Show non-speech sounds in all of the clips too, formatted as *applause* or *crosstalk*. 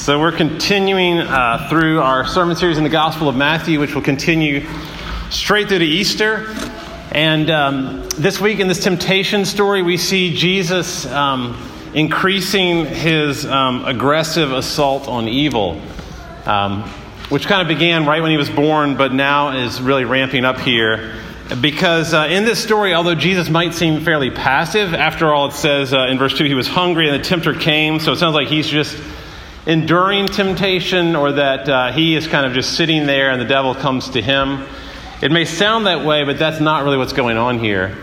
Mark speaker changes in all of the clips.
Speaker 1: So, we're continuing uh, through our sermon series in the Gospel of Matthew, which will continue straight through to Easter. And um, this week in this temptation story, we see Jesus um, increasing his um, aggressive assault on evil, um, which kind of began right when he was born, but now is really ramping up here. Because uh, in this story, although Jesus might seem fairly passive, after all, it says uh, in verse 2 he was hungry and the tempter came, so it sounds like he's just enduring temptation or that uh, he is kind of just sitting there and the devil comes to him. It may sound that way, but that's not really what's going on here.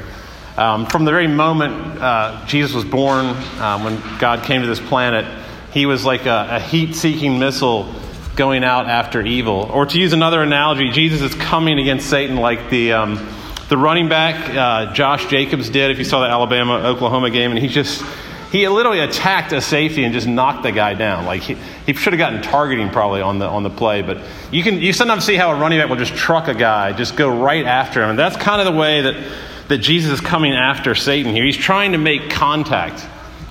Speaker 1: Um, from the very moment uh, Jesus was born, um, when God came to this planet, he was like a, a heat seeking missile going out after evil. Or to use another analogy, Jesus is coming against Satan like the, um, the running back uh, Josh Jacobs did, if you saw the Alabama Oklahoma game, and he just he literally attacked a safety and just knocked the guy down. Like he, he should have gotten targeting probably on the on the play, but you can you sometimes see how a running back will just truck a guy, just go right after him. And that's kind of the way that that Jesus is coming after Satan here. He's trying to make contact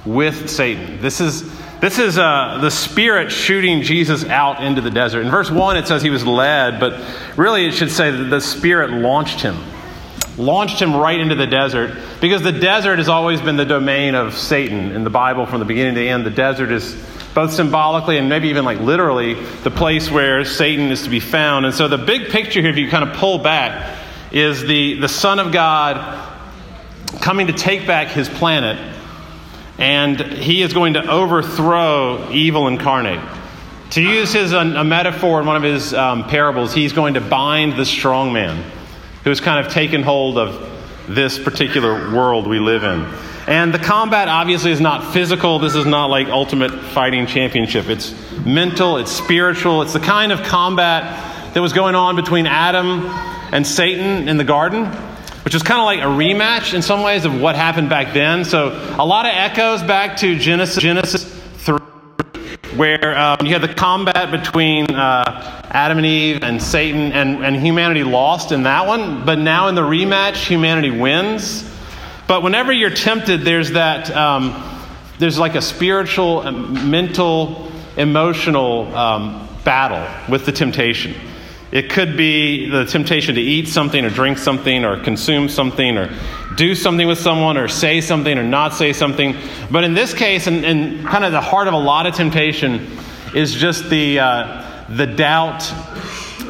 Speaker 1: with Satan. This is this is uh, the Spirit shooting Jesus out into the desert. In verse 1, it says he was led, but really it should say that the Spirit launched him launched him right into the desert because the desert has always been the domain of Satan in the Bible from the beginning to the end. The desert is both symbolically and maybe even like literally the place where Satan is to be found. And so the big picture here, if you kind of pull back, is the, the Son of God coming to take back his planet, and he is going to overthrow evil incarnate. To use his, a, a metaphor in one of his um, parables, he's going to bind the strong man who has kind of taken hold of this particular world we live in. And the combat obviously is not physical. This is not like ultimate fighting championship. It's mental, it's spiritual. It's the kind of combat that was going on between Adam and Satan in the garden, which is kind of like a rematch in some ways of what happened back then. So a lot of echoes back to Genesis, Genesis 3, where um, you had the combat between uh, Adam and Eve and Satan, and, and humanity lost in that one. But now in the rematch, humanity wins. But whenever you're tempted, there's that, um, there's like a spiritual, mental, emotional um, battle with the temptation. It could be the temptation to eat something or drink something or consume something or do something with someone or say something or not say something. But in this case, and, and kind of the heart of a lot of temptation, is just the, uh, the doubt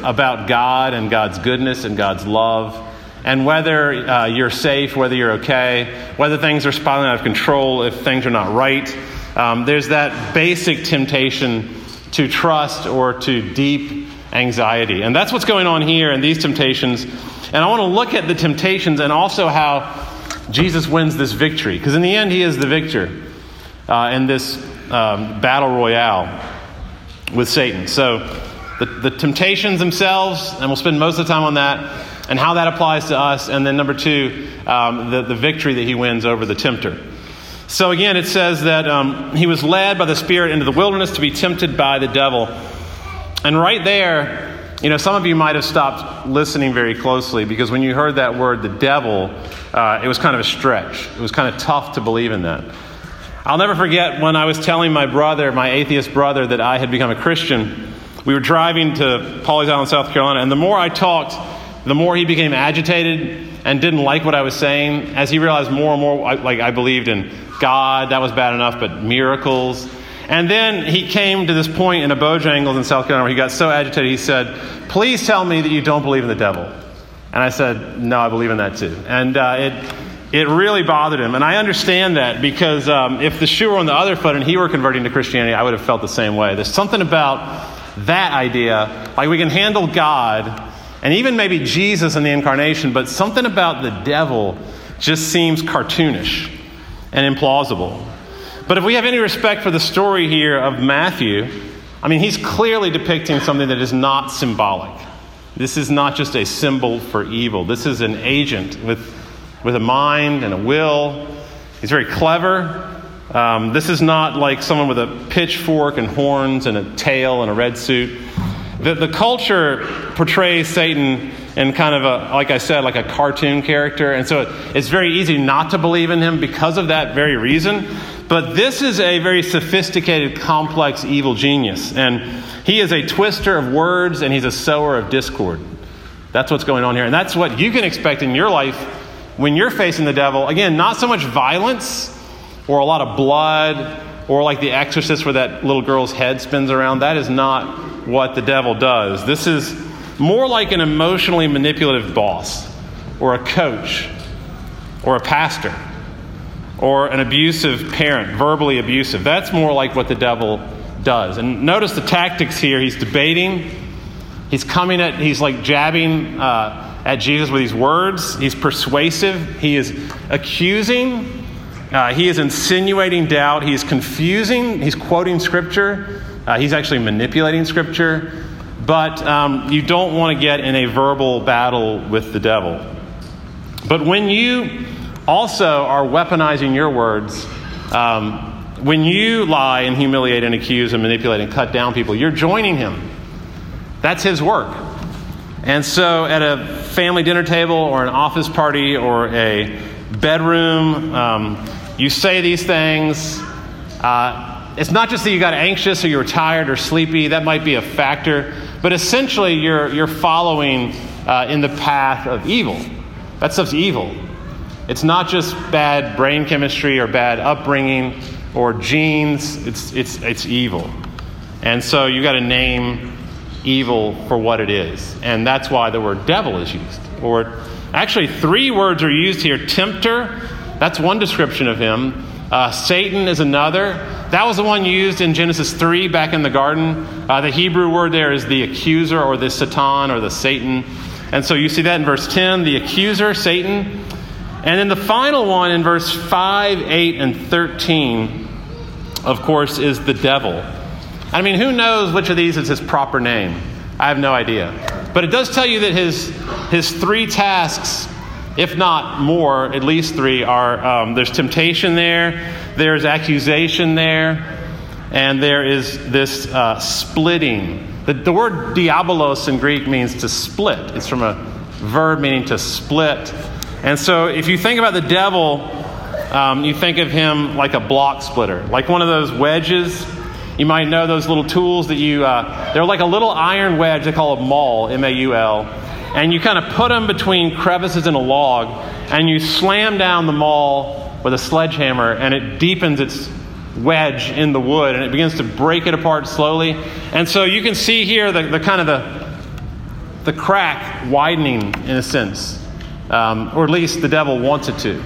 Speaker 1: about God and God's goodness and God's love, and whether uh, you're safe, whether you're okay, whether things are spiraling out of control, if things are not right. Um, there's that basic temptation to trust or to deep anxiety. And that's what's going on here in these temptations. And I want to look at the temptations and also how Jesus wins this victory. Because in the end, he is the victor uh, in this um, battle royale with Satan. So, the, the temptations themselves, and we'll spend most of the time on that, and how that applies to us. And then, number two, um, the, the victory that he wins over the tempter. So, again, it says that um, he was led by the Spirit into the wilderness to be tempted by the devil. And right there, you know, some of you might have stopped listening very closely because when you heard that word, the devil, uh, it was kind of a stretch. It was kind of tough to believe in that. I'll never forget when I was telling my brother, my atheist brother, that I had become a Christian. We were driving to Pawleys Island, South Carolina, and the more I talked, the more he became agitated and didn't like what I was saying. As he realized more and more, like I believed in God, that was bad enough, but miracles. And then he came to this point in a Bojangles in South Carolina where he got so agitated, he said, Please tell me that you don't believe in the devil. And I said, No, I believe in that too. And uh, it, it really bothered him. And I understand that because um, if the shoe were on the other foot and he were converting to Christianity, I would have felt the same way. There's something about that idea, like we can handle God and even maybe Jesus in the incarnation, but something about the devil just seems cartoonish and implausible. But if we have any respect for the story here of Matthew, I mean, he's clearly depicting something that is not symbolic. This is not just a symbol for evil. This is an agent with with a mind and a will. He's very clever. Um, this is not like someone with a pitchfork and horns and a tail and a red suit. The, the culture portrays Satan in kind of a, like I said, like a cartoon character. And so it's very easy not to believe in him because of that very reason. But this is a very sophisticated, complex evil genius. And he is a twister of words and he's a sower of discord. That's what's going on here. And that's what you can expect in your life when you're facing the devil. Again, not so much violence or a lot of blood or like the exorcist where that little girl's head spins around. That is not what the devil does. This is more like an emotionally manipulative boss or a coach or a pastor or an abusive parent, verbally abusive. That's more like what the devil does. And notice the tactics here. He's debating, he's coming at, he's like jabbing uh, at Jesus with these words. He's persuasive, he is accusing, uh, he is insinuating doubt, he is confusing, he's quoting scripture, uh, he's actually manipulating scripture. But um, you don't want to get in a verbal battle with the devil. But when you also are weaponizing your words, um, when you lie and humiliate and accuse and manipulate and cut down people, you're joining him. That's his work. And so at a family dinner table or an office party or a bedroom, um, you say these things. Uh, it's not just that you got anxious or you were tired or sleepy, that might be a factor, but essentially you're, you're following uh, in the path of evil. That stuff's evil. It's not just bad brain chemistry or bad upbringing or genes, it's, it's, it's evil. And so you got to name evil for what it is. And that's why the word devil is used. Or actually, three words are used here tempter, that's one description of him. Uh, Satan is another. That was the one used in Genesis 3 back in the garden. Uh, the Hebrew word there is the accuser or the Satan or the Satan. And so you see that in verse 10, the accuser, Satan. And then the final one in verse 5, 8, and 13, of course, is the devil. I mean, who knows which of these is his proper name? I have no idea. But it does tell you that his, his three tasks if not more, at least three are um, there's temptation there, there's accusation there, and there is this uh, splitting. The, the word diabolos in Greek means to split, it's from a verb meaning to split. And so if you think about the devil, um, you think of him like a block splitter, like one of those wedges. You might know those little tools that you, uh, they're like a little iron wedge, they call it maul, M A U L and you kind of put them between crevices in a log, and you slam down the maul with a sledgehammer, and it deepens its wedge in the wood, and it begins to break it apart slowly. And so you can see here the, the kind of the, the crack widening in a sense, um, or at least the devil wants it to,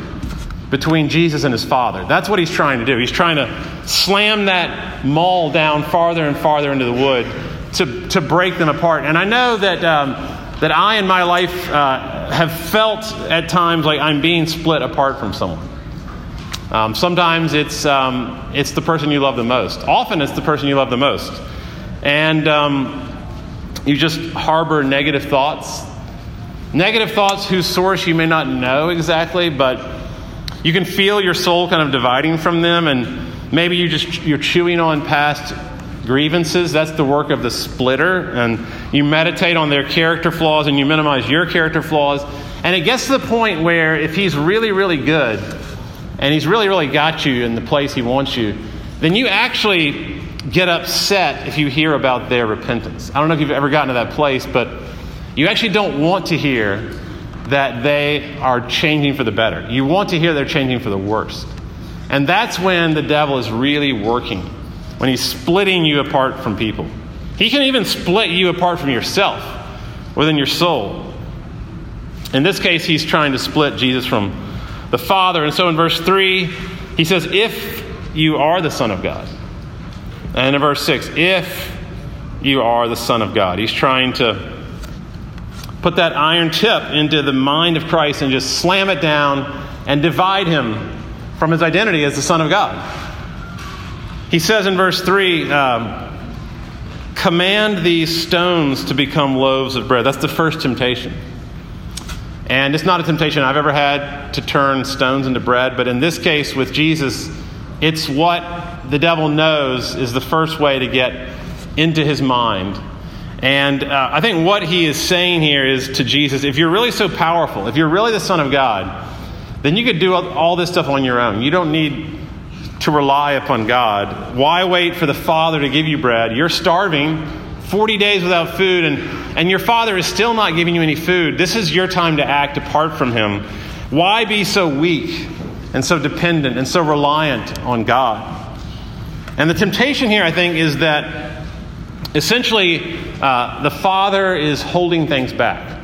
Speaker 1: between Jesus and his Father. That's what he's trying to do. He's trying to slam that maul down farther and farther into the wood to, to break them apart. And I know that. Um, that I in my life uh, have felt at times like I'm being split apart from someone. Um, sometimes it's, um, it's the person you love the most. Often it's the person you love the most. And um, you just harbor negative thoughts. Negative thoughts whose source you may not know exactly, but you can feel your soul kind of dividing from them, and maybe you just you're chewing on past grievances. That's the work of the splitter. And you meditate on their character flaws and you minimize your character flaws. And it gets to the point where if he's really, really good and he's really, really got you in the place he wants you, then you actually get upset if you hear about their repentance. I don't know if you've ever gotten to that place, but you actually don't want to hear that they are changing for the better. You want to hear they're changing for the worst. And that's when the devil is really working when he's splitting you apart from people. He can even split you apart from yourself within your soul. In this case, he's trying to split Jesus from the Father. And so in verse 3, he says, If you are the Son of God. And in verse 6, if you are the Son of God. He's trying to put that iron tip into the mind of Christ and just slam it down and divide him from his identity as the Son of God. He says in verse 3 um, command these stones to become loaves of bread. That's the first temptation. And it's not a temptation I've ever had to turn stones into bread, but in this case with Jesus, it's what the devil knows is the first way to get into his mind. And uh, I think what he is saying here is to Jesus if you're really so powerful, if you're really the Son of God, then you could do all this stuff on your own. You don't need to rely upon God. Why wait for the Father to give you bread? You're starving, 40 days without food, and, and your Father is still not giving you any food. This is your time to act apart from Him. Why be so weak and so dependent and so reliant on God? And the temptation here, I think, is that essentially uh, the Father is holding things back,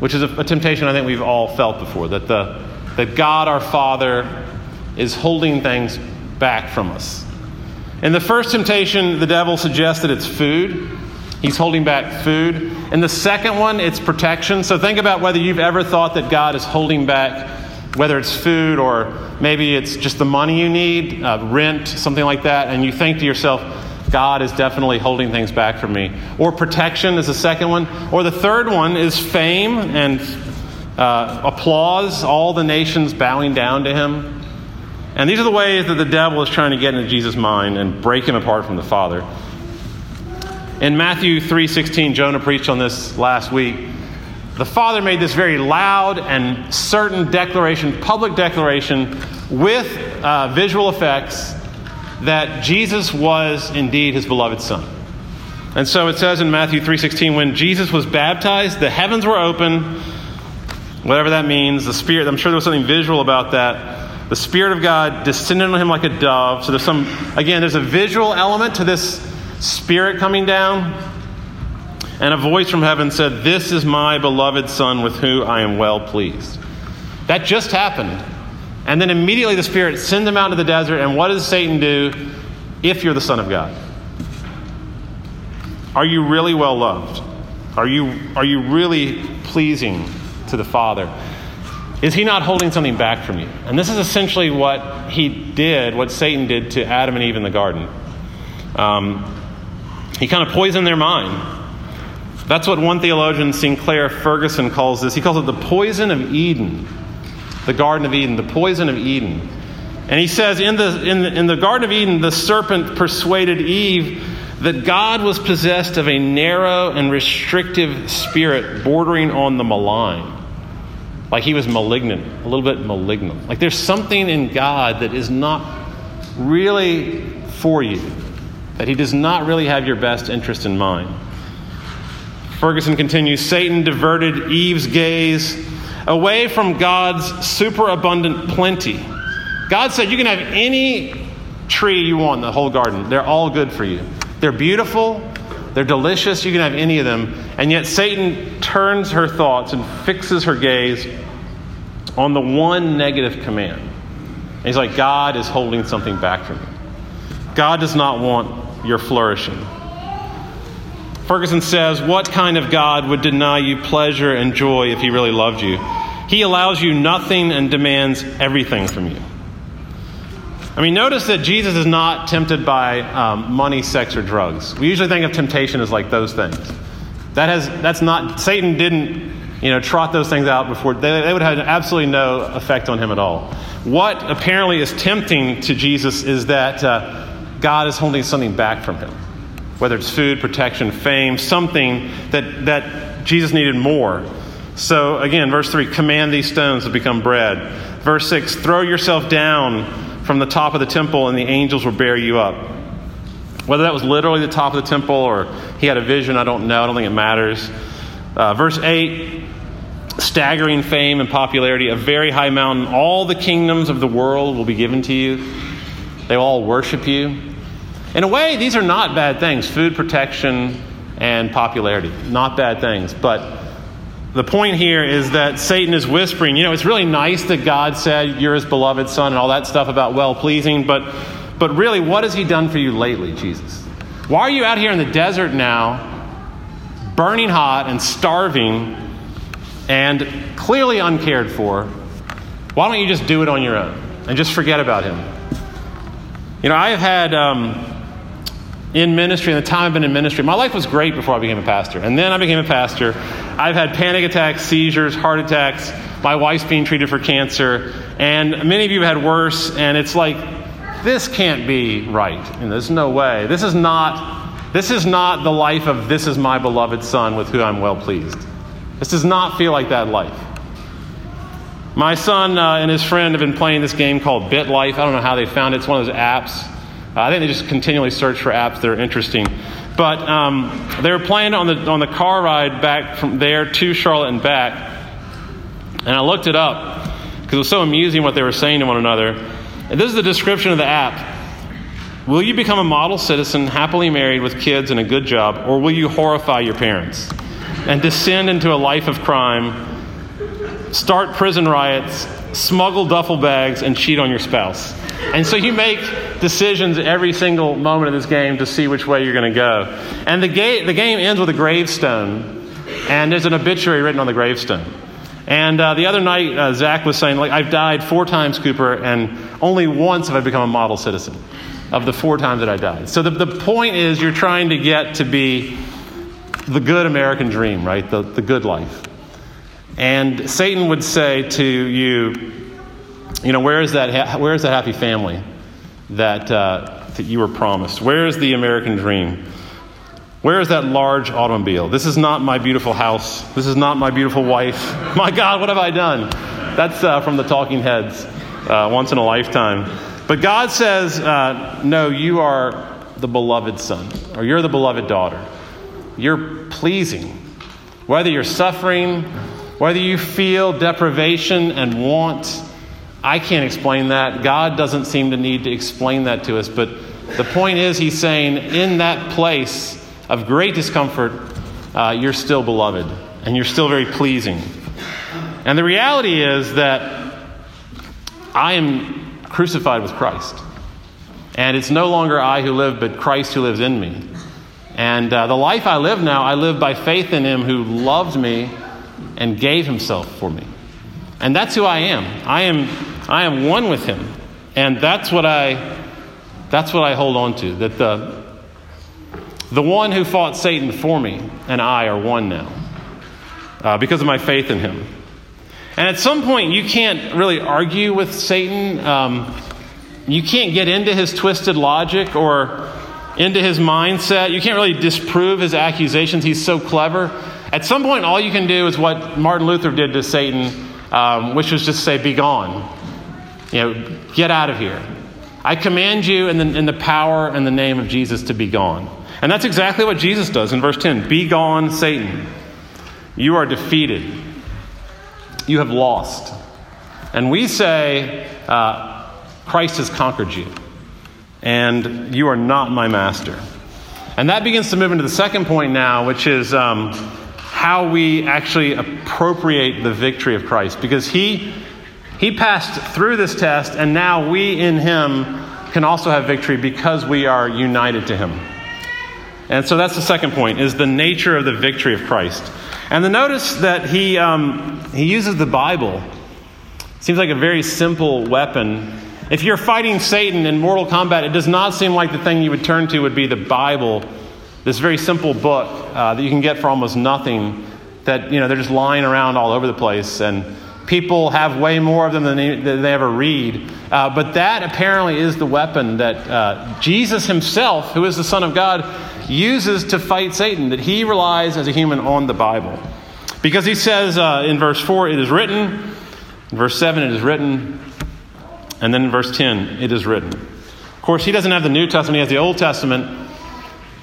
Speaker 1: which is a, a temptation I think we've all felt before that, the, that God our Father is holding things back from us. In the first temptation, the devil suggests that it's food. He's holding back food. In the second one, it's protection. So think about whether you've ever thought that God is holding back, whether it's food or maybe it's just the money you need, uh, rent, something like that, and you think to yourself, God is definitely holding things back from me. Or protection is the second one. Or the third one is fame and uh, applause, all the nations bowing down to him. And these are the ways that the devil is trying to get into Jesus' mind and break him apart from the Father. In Matthew 3:16, Jonah preached on this last week. The Father made this very loud and certain declaration, public declaration, with uh, visual effects that Jesus was indeed his beloved Son. And so it says in Matthew 3:16, when Jesus was baptized, the heavens were open, whatever that means. The Spirit, I'm sure there was something visual about that the Spirit of God descended on him like a dove. So there's some, again, there's a visual element to this Spirit coming down. And a voice from heaven said, This is my beloved Son with whom I am well pleased. That just happened. And then immediately the Spirit sends him out into the desert. And what does Satan do if you're the Son of God? Are you really well loved? Are you, are you really pleasing to the Father? Is he not holding something back from you? And this is essentially what he did, what Satan did to Adam and Eve in the garden. Um, he kind of poisoned their mind. That's what one theologian, Sinclair Ferguson, calls this. He calls it the poison of Eden, the Garden of Eden, the poison of Eden. And he says in the, in the, in the Garden of Eden, the serpent persuaded Eve that God was possessed of a narrow and restrictive spirit bordering on the malign like he was malignant, a little bit malignant. Like there's something in God that is not really for you, that he does not really have your best interest in mind. Ferguson continues Satan diverted Eve's gaze away from God's superabundant plenty. God said, You can have any tree you want in the whole garden, they're all good for you. They're beautiful, they're delicious, you can have any of them. And yet Satan turns her thoughts and fixes her gaze on the one negative command. And he's like, God is holding something back from you. God does not want your flourishing. Ferguson says, What kind of God would deny you pleasure and joy if he really loved you? He allows you nothing and demands everything from you. I mean, notice that Jesus is not tempted by um, money, sex, or drugs. We usually think of temptation as like those things. That has, that's not, Satan didn't you know, trot those things out before, they, they would have absolutely no effect on him at all. What apparently is tempting to Jesus is that uh, God is holding something back from him, whether it's food, protection, fame, something that, that Jesus needed more. So again, verse 3 command these stones to become bread. Verse 6 throw yourself down from the top of the temple and the angels will bear you up. Whether that was literally the top of the temple or he had a vision, I don't know. I don't think it matters. Uh, verse 8 staggering fame and popularity, a very high mountain. All the kingdoms of the world will be given to you, they will all worship you. In a way, these are not bad things food protection and popularity. Not bad things. But the point here is that Satan is whispering, you know, it's really nice that God said you're his beloved son and all that stuff about well pleasing, but, but really, what has he done for you lately, Jesus? Why are you out here in the desert now, burning hot and starving? and clearly uncared for, why don't you just do it on your own and just forget about him? You know, I have had um, in ministry, in the time I've been in ministry, my life was great before I became a pastor. And then I became a pastor. I've had panic attacks, seizures, heart attacks. My wife's being treated for cancer. And many of you have had worse. And it's like, this can't be right. And there's no way. This is not, this is not the life of this is my beloved son with whom I'm well pleased. This does not feel like that life. My son uh, and his friend have been playing this game called BitLife. I don't know how they found it. It's one of those apps. Uh, I think they just continually search for apps that are interesting. But um, they were playing on the on the car ride back from there to Charlotte and back, and I looked it up because it was so amusing what they were saying to one another. And this is the description of the app. Will you become a model citizen, happily married with kids and a good job, or will you horrify your parents and descend into a life of crime, start prison riots, smuggle duffel bags, and cheat on your spouse? And so you make decisions every single moment of this game to see which way you're going to go. And the, ga- the game ends with a gravestone, and there's an obituary written on the gravestone. And uh, the other night, uh, Zach was saying, like, I've died four times, Cooper, and only once have I become a model citizen of the four times that I died. So the, the point is, you're trying to get to be the good American dream, right? The, the good life. And Satan would say to you, you know, where is that, where is that happy family that, uh, that you were promised? Where is the American dream? Where is that large automobile? This is not my beautiful house. This is not my beautiful wife. *laughs* My God, what have I done? That's uh, from the Talking Heads, uh, once in a lifetime. But God says, uh, no, you are the beloved son, or you're the beloved daughter. You're pleasing. Whether you're suffering, whether you feel deprivation and want, I can't explain that. God doesn't seem to need to explain that to us. But the point is, He's saying, in that place of great discomfort, uh, you're still beloved and you're still very pleasing. And the reality is that I am crucified with Christ. And it's no longer I who live, but Christ who lives in me. And uh, the life I live now, I live by faith in Him who loved me and gave Himself for me. And that's who I am. I am I am one with him. And that's what I that's what I hold on to. That the the one who fought Satan for me and I are one now. Uh, because of my faith in him. And at some point, you can't really argue with Satan. Um, you can't get into his twisted logic or into his mindset. You can't really disprove his accusations. He's so clever. At some point, all you can do is what Martin Luther did to Satan, um, which was just say, Be gone. You know, get out of here. I command you in the, in the power and the name of Jesus to be gone. And that's exactly what Jesus does in verse 10 Be gone, Satan. You are defeated. You have lost. And we say, uh, Christ has conquered you, and you are not my master. And that begins to move into the second point now, which is um, how we actually appropriate the victory of Christ. Because he he passed through this test, and now we in Him can also have victory because we are united to Him. And so that's the second point: is the nature of the victory of Christ. And the notice that he um, he uses the Bible. Seems like a very simple weapon. If you're fighting Satan in mortal combat, it does not seem like the thing you would turn to would be the Bible, this very simple book uh, that you can get for almost nothing. That you know they're just lying around all over the place and people have way more of them than they, than they ever read. Uh, but that apparently is the weapon that uh, Jesus himself, who is the Son of God, uses to fight Satan, that he relies as a human on the Bible. Because he says uh, in verse 4, it is written, in verse 7, it is written, and then in verse 10, it is written. Of course, he doesn't have the New Testament, he has the Old Testament.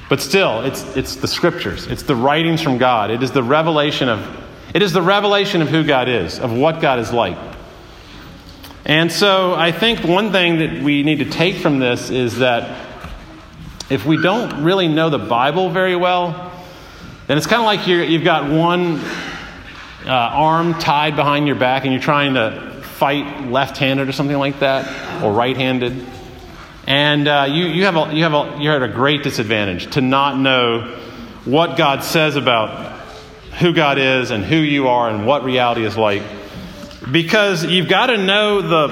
Speaker 1: But still, it's, it's the scriptures. It's the writings from God. It is the revelation of it is the revelation of who God is, of what God is like. And so I think one thing that we need to take from this is that if we don't really know the Bible very well, then it's kind of like you have got one uh, arm tied behind your back and you're trying to fight left handed or something like that, or right handed. And uh, you, you, have a, you have a, you're at a great disadvantage to not know what God says about who God is and who you are and what reality is like. Because you've got to know the,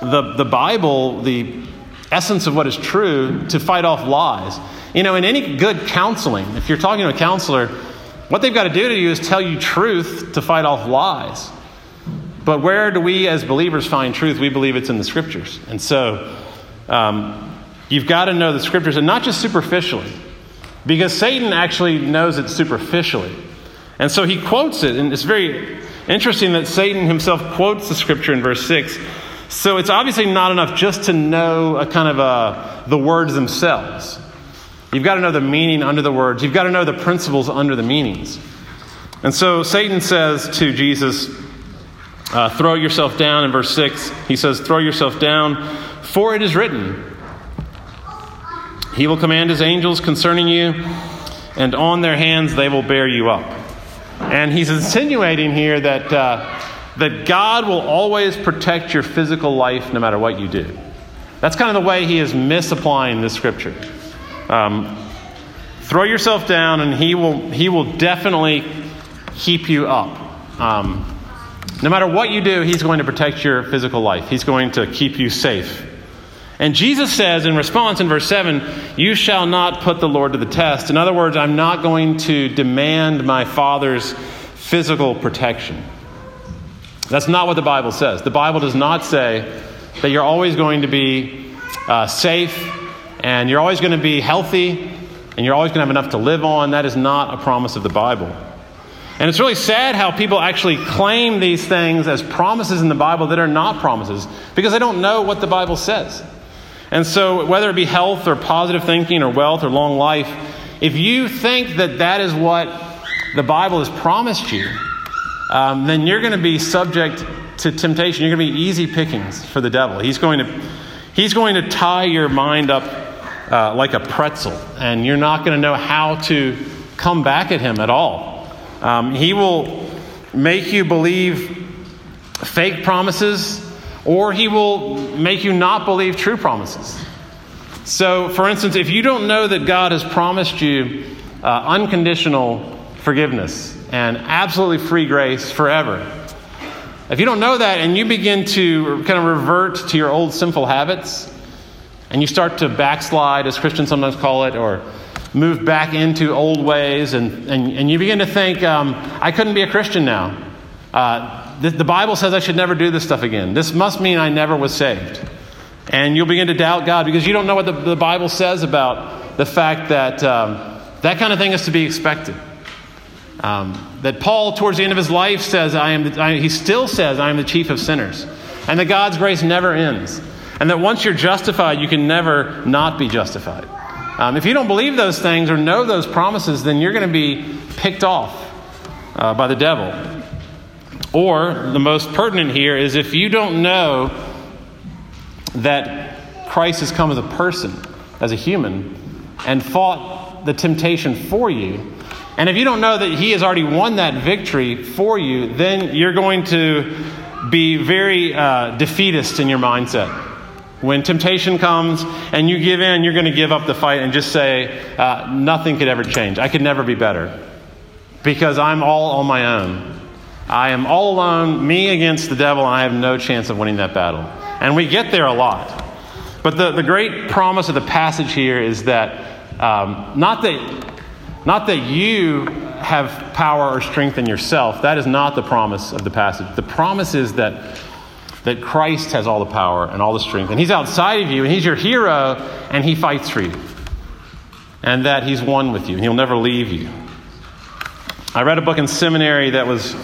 Speaker 1: the, the Bible, the essence of what is true, to fight off lies. You know, in any good counseling, if you're talking to a counselor, what they've got to do to you is tell you truth to fight off lies. But where do we as believers find truth? We believe it's in the scriptures. And so um, you've got to know the scriptures, and not just superficially. Because Satan actually knows it superficially. And so he quotes it, and it's very, interesting that Satan himself quotes the scripture in verse 6. So it's obviously not enough just to know a kind of a, the words themselves. You've got to know the meaning under the words, you've got to know the principles under the meanings. And so Satan says to Jesus, uh, Throw yourself down in verse 6. He says, Throw yourself down, for it is written, He will command His angels concerning you, and on their hands they will bear you up. And he's insinuating here that, uh, that God will always protect your physical life no matter what you do. That's kind of the way he is misapplying this scripture. Um, throw yourself down, and he will, he will definitely keep you up. Um, no matter what you do, he's going to protect your physical life, he's going to keep you safe. And Jesus says in response in verse 7, You shall not put the Lord to the test. In other words, I'm not going to demand my Father's physical protection. That's not what the Bible says. The Bible does not say that you're always going to be uh, safe and you're always going to be healthy and you're always going to have enough to live on. That is not a promise of the Bible. And it's really sad how people actually claim these things as promises in the Bible that are not promises because they don't know what the Bible says. And so, whether it be health or positive thinking or wealth or long life, if you think that that is what the Bible has promised you, um, then you're going to be subject to temptation. You're going to be easy pickings for the devil. He's going to, he's going to tie your mind up uh, like a pretzel, and you're not going to know how to come back at him at all. Um, he will make you believe fake promises or he will make you not believe true promises. So, for instance, if you don't know that God has promised you uh, unconditional forgiveness and absolutely free grace forever, if you don't know that and you begin to kind of revert to your old sinful habits and you start to backslide, as Christians sometimes call it, or move back into old ways, and, and, and you begin to think, um, I couldn't be a Christian now. Uh, the, Bible says I should never do this stuff again. This must mean I never was saved. And you'll begin to doubt God because you don't know what the, the Bible says about the fact that um, that kind of thing is to be expected. Um, that Paul, towards the end of his life, says, I am the, I, he still says, I am the chief of sinners. And that God's grace never ends. And that once you're justified, you can never not be justified. Um, if you don't believe those things or know those promises, then you're going to be picked off uh, by the devil. Or, the most pertinent here is if you don't know that Christ has come as a person, as a human, and fought the temptation for you, and if you don't know that He has already won that victory for you, then you're going to be very uh, defeatist in your mindset. When temptation comes and you give in, you're going to give up the fight and just say, uh, nothing could ever change. I could never be better because I'm all on my own. I am all alone, me against the devil, and I have no chance of winning that battle. And we get there a lot. But the, the great promise of the passage here is that um, not that not that you have power or strength in yourself. That is not the promise of the passage. The promise is that that Christ has all the power and all the strength, and He's outside of you, and He's your hero, and He fights for you, and that He's one with you, and He'll never leave you. I read a book in seminary that was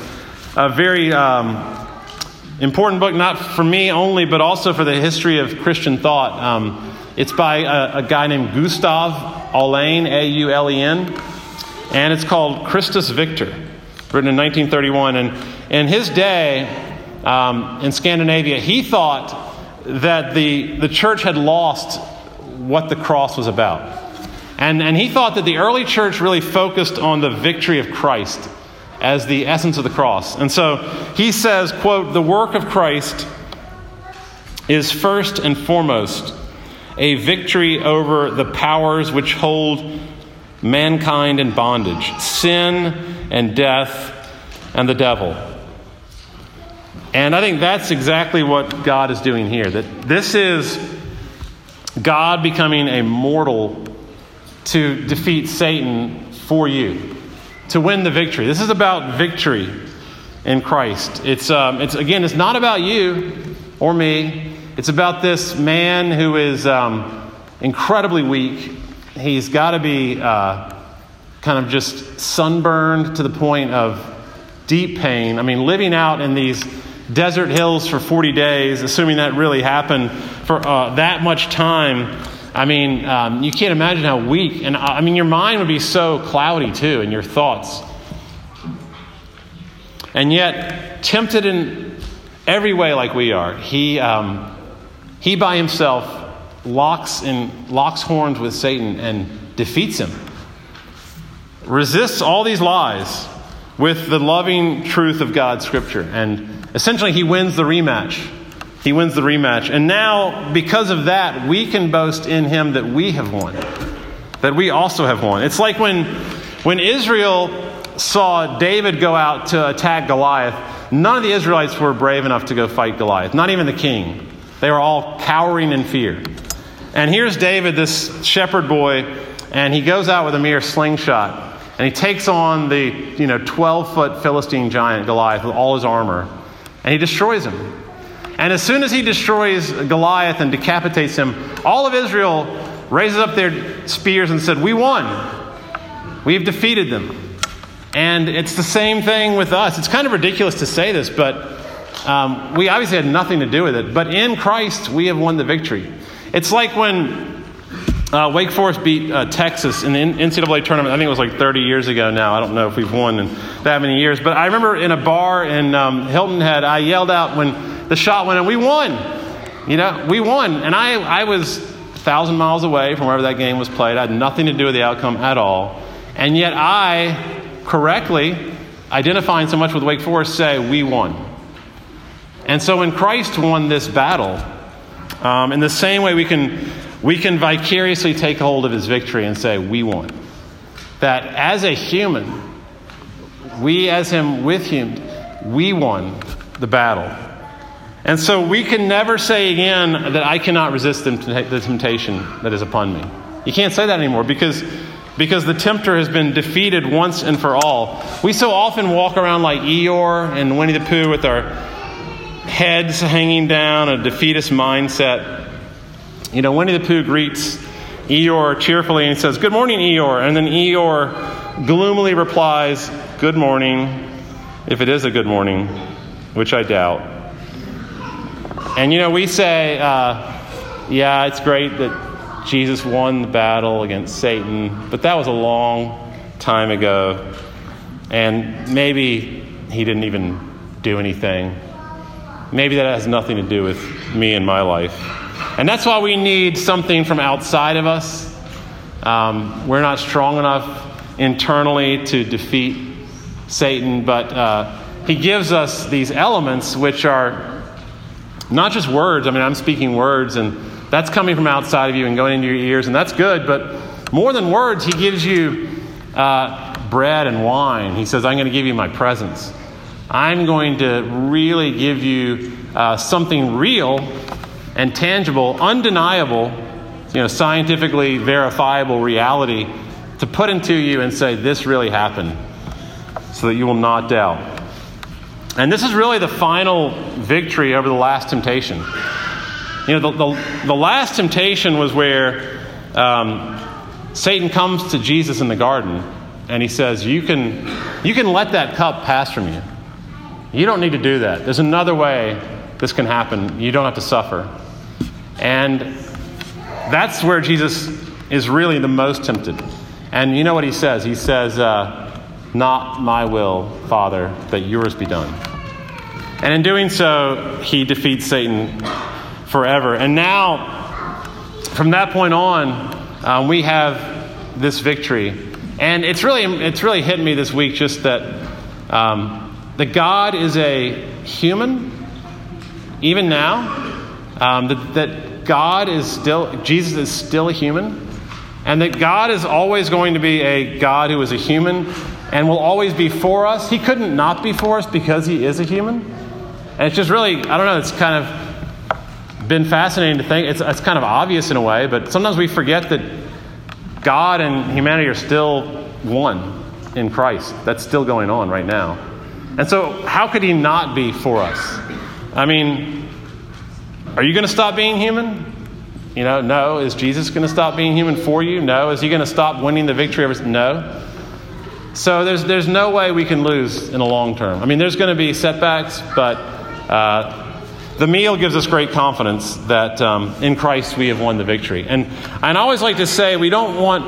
Speaker 1: a very um, important book, not for me only, but also for the history of Christian thought. Um, it's by a, a, guy named Gustav Aulén, A U L E N, and it's called Christus Victor, written in 1931. And in his day um, in Scandinavia, he thought that the, the church had lost what the cross was about. And, and he thought that the early church really focused on the victory of Christ as the essence of the cross. And so he says, quote, the work of Christ is first and foremost a victory over the powers which hold mankind in bondage, sin and death and the devil. And I think that's exactly what God is doing here. That this is God becoming a mortal to defeat Satan for you to win the victory. This is about victory in Christ. It's, um, it's again, it's not about you or me. It's about this man who is um, incredibly weak. He's got to be uh, kind of just sunburned to the point of deep pain. I mean, living out in these desert hills for 40 days, assuming that really happened for uh, that much time. I mean, um, you can't imagine how weak, and I mean, your mind would be so cloudy too, and your thoughts. And yet, tempted in every way like we are, he, um, he by himself locks, in, locks horns with Satan and defeats him. Resists all these lies with the loving truth of God's scripture. And essentially, he wins the rematch. He wins the rematch. And now, because of that, we can boast in him that we have won, that we also have won. It's like when, when Israel saw David go out to attack Goliath, none of the Israelites were brave enough to go fight Goliath, not even the king. They were all cowering in fear. And here's David, this shepherd boy, and he goes out with a mere slingshot. And he takes on the you know, 12 foot Philistine giant Goliath with all his armor, and he destroys him. And as soon as he destroys Goliath and decapitates him, all of Israel raises up their spears and said, We won. We've defeated them. And it's the same thing with us. It's kind of ridiculous to say this, but um, we obviously had nothing to do with it. But in Christ, we have won the victory. It's like when uh, Wake Forest beat uh, Texas in the NCAA tournament. I think it was like 30 years ago now. I don't know if we've won in that many years. But I remember in a bar in um, Hilton Head, I yelled out when the shot went and we won. You know, we won. And I, I was a thousand miles away from wherever that game was played. I had nothing to do with the outcome at all. And yet I correctly, identifying so much with Wake Forest, say, We won. And so when Christ won this battle, um, in the same way we can, we can vicariously take hold of his victory and say, We won. That as a human, we as him with him, we won the battle. And so we can never say again that I cannot resist the temptation that is upon me. You can't say that anymore because because the tempter has been defeated once and for all. We so often walk around like Eeyore and Winnie the Pooh with our heads hanging down, a defeatist mindset. You know, Winnie the Pooh greets Eeyore cheerfully and says, Good morning, Eeyore. And then Eeyore gloomily replies, Good morning, if it is a good morning, which I doubt. And you know, we say, uh, Yeah, it's great that Jesus won the battle against Satan, but that was a long time ago. And maybe he didn't even do anything. Maybe that has nothing to do with me and my life. And that's why we need something from outside of us. Um, we're not strong enough internally to defeat Satan, but uh, he gives us these elements which are not just words. I mean, I'm speaking words and that's coming from outside of you and going into your ears, and that's good. But more than words, he gives you uh, bread and wine. He says, I'm going to give you my presence. I'm going to really give you uh, something real and tangible, undeniable, you know, scientifically verifiable reality to put into you and say, This really happened, so that you will not doubt. And this is really the final victory over the last temptation. You know, the, the, the last temptation was where um, Satan comes to Jesus in the garden and he says, you can, you can let that cup pass from you. You don't need to do that. There's another way this can happen. You don't have to suffer. And that's where Jesus is really the most tempted. And you know what he says? He says, uh, Not my will, Father, that yours be done. And in doing so, he defeats Satan forever. And now, from that point on, um, we have this victory. And it's really, it's really hit me this week just that, um, that God is a human, even now, um, that, that God is still, Jesus is still a human, and that God is always going to be a God who is a human and will always be for us. He couldn't not be for us because he is a human. And it's just really, I don't know, it's kind of been fascinating to think. It's, it's kind of obvious in a way, but sometimes we forget that God and humanity are still one in Christ. That's still going on right now. And so, how could He not be for us? I mean, are you going to stop being human? You know, no. Is Jesus going to stop being human for you? No. Is He going to stop winning the victory over? No. So there's, there's no way we can lose in the long term. I mean, there's going to be setbacks, but uh, the meal gives us great confidence that um, in Christ we have won the victory. And, and I always like to say we don't want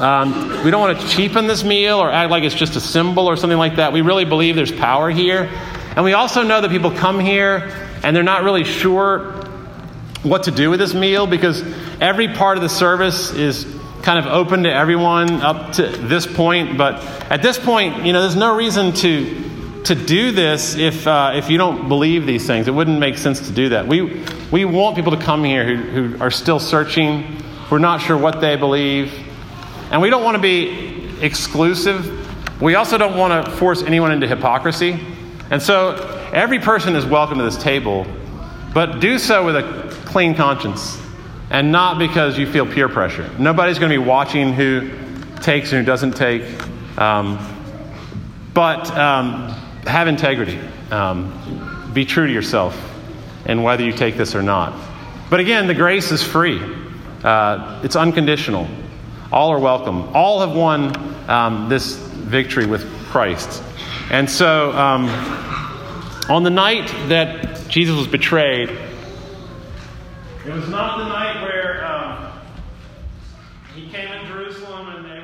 Speaker 1: um, we don't want to cheapen this meal or act like it's just a symbol or something like that. We really believe there's power here. And we also know that people come here and they're not really sure what to do with this meal because every part of the service is kind of open to everyone up to this point. But at this point, you know, there's no reason to to do this if uh, if you don't believe these things. It wouldn't make sense to do that. We we want people to come here who, who are still searching, who are not sure what they believe, and we don't want to be exclusive. We also don't want to force anyone into hypocrisy. And so every person is welcome to this table, but do so with a clean conscience and not because you feel peer pressure. Nobody's going to be watching who takes and who doesn't take. Um, but um, have integrity. Um, be true to yourself and whether you take this or not. But again, the grace is free, uh, it's unconditional. All are welcome. All have won um, this victory with Christ. And so, um, on the night that Jesus was betrayed, it was not the night where um, he came in Jerusalem and they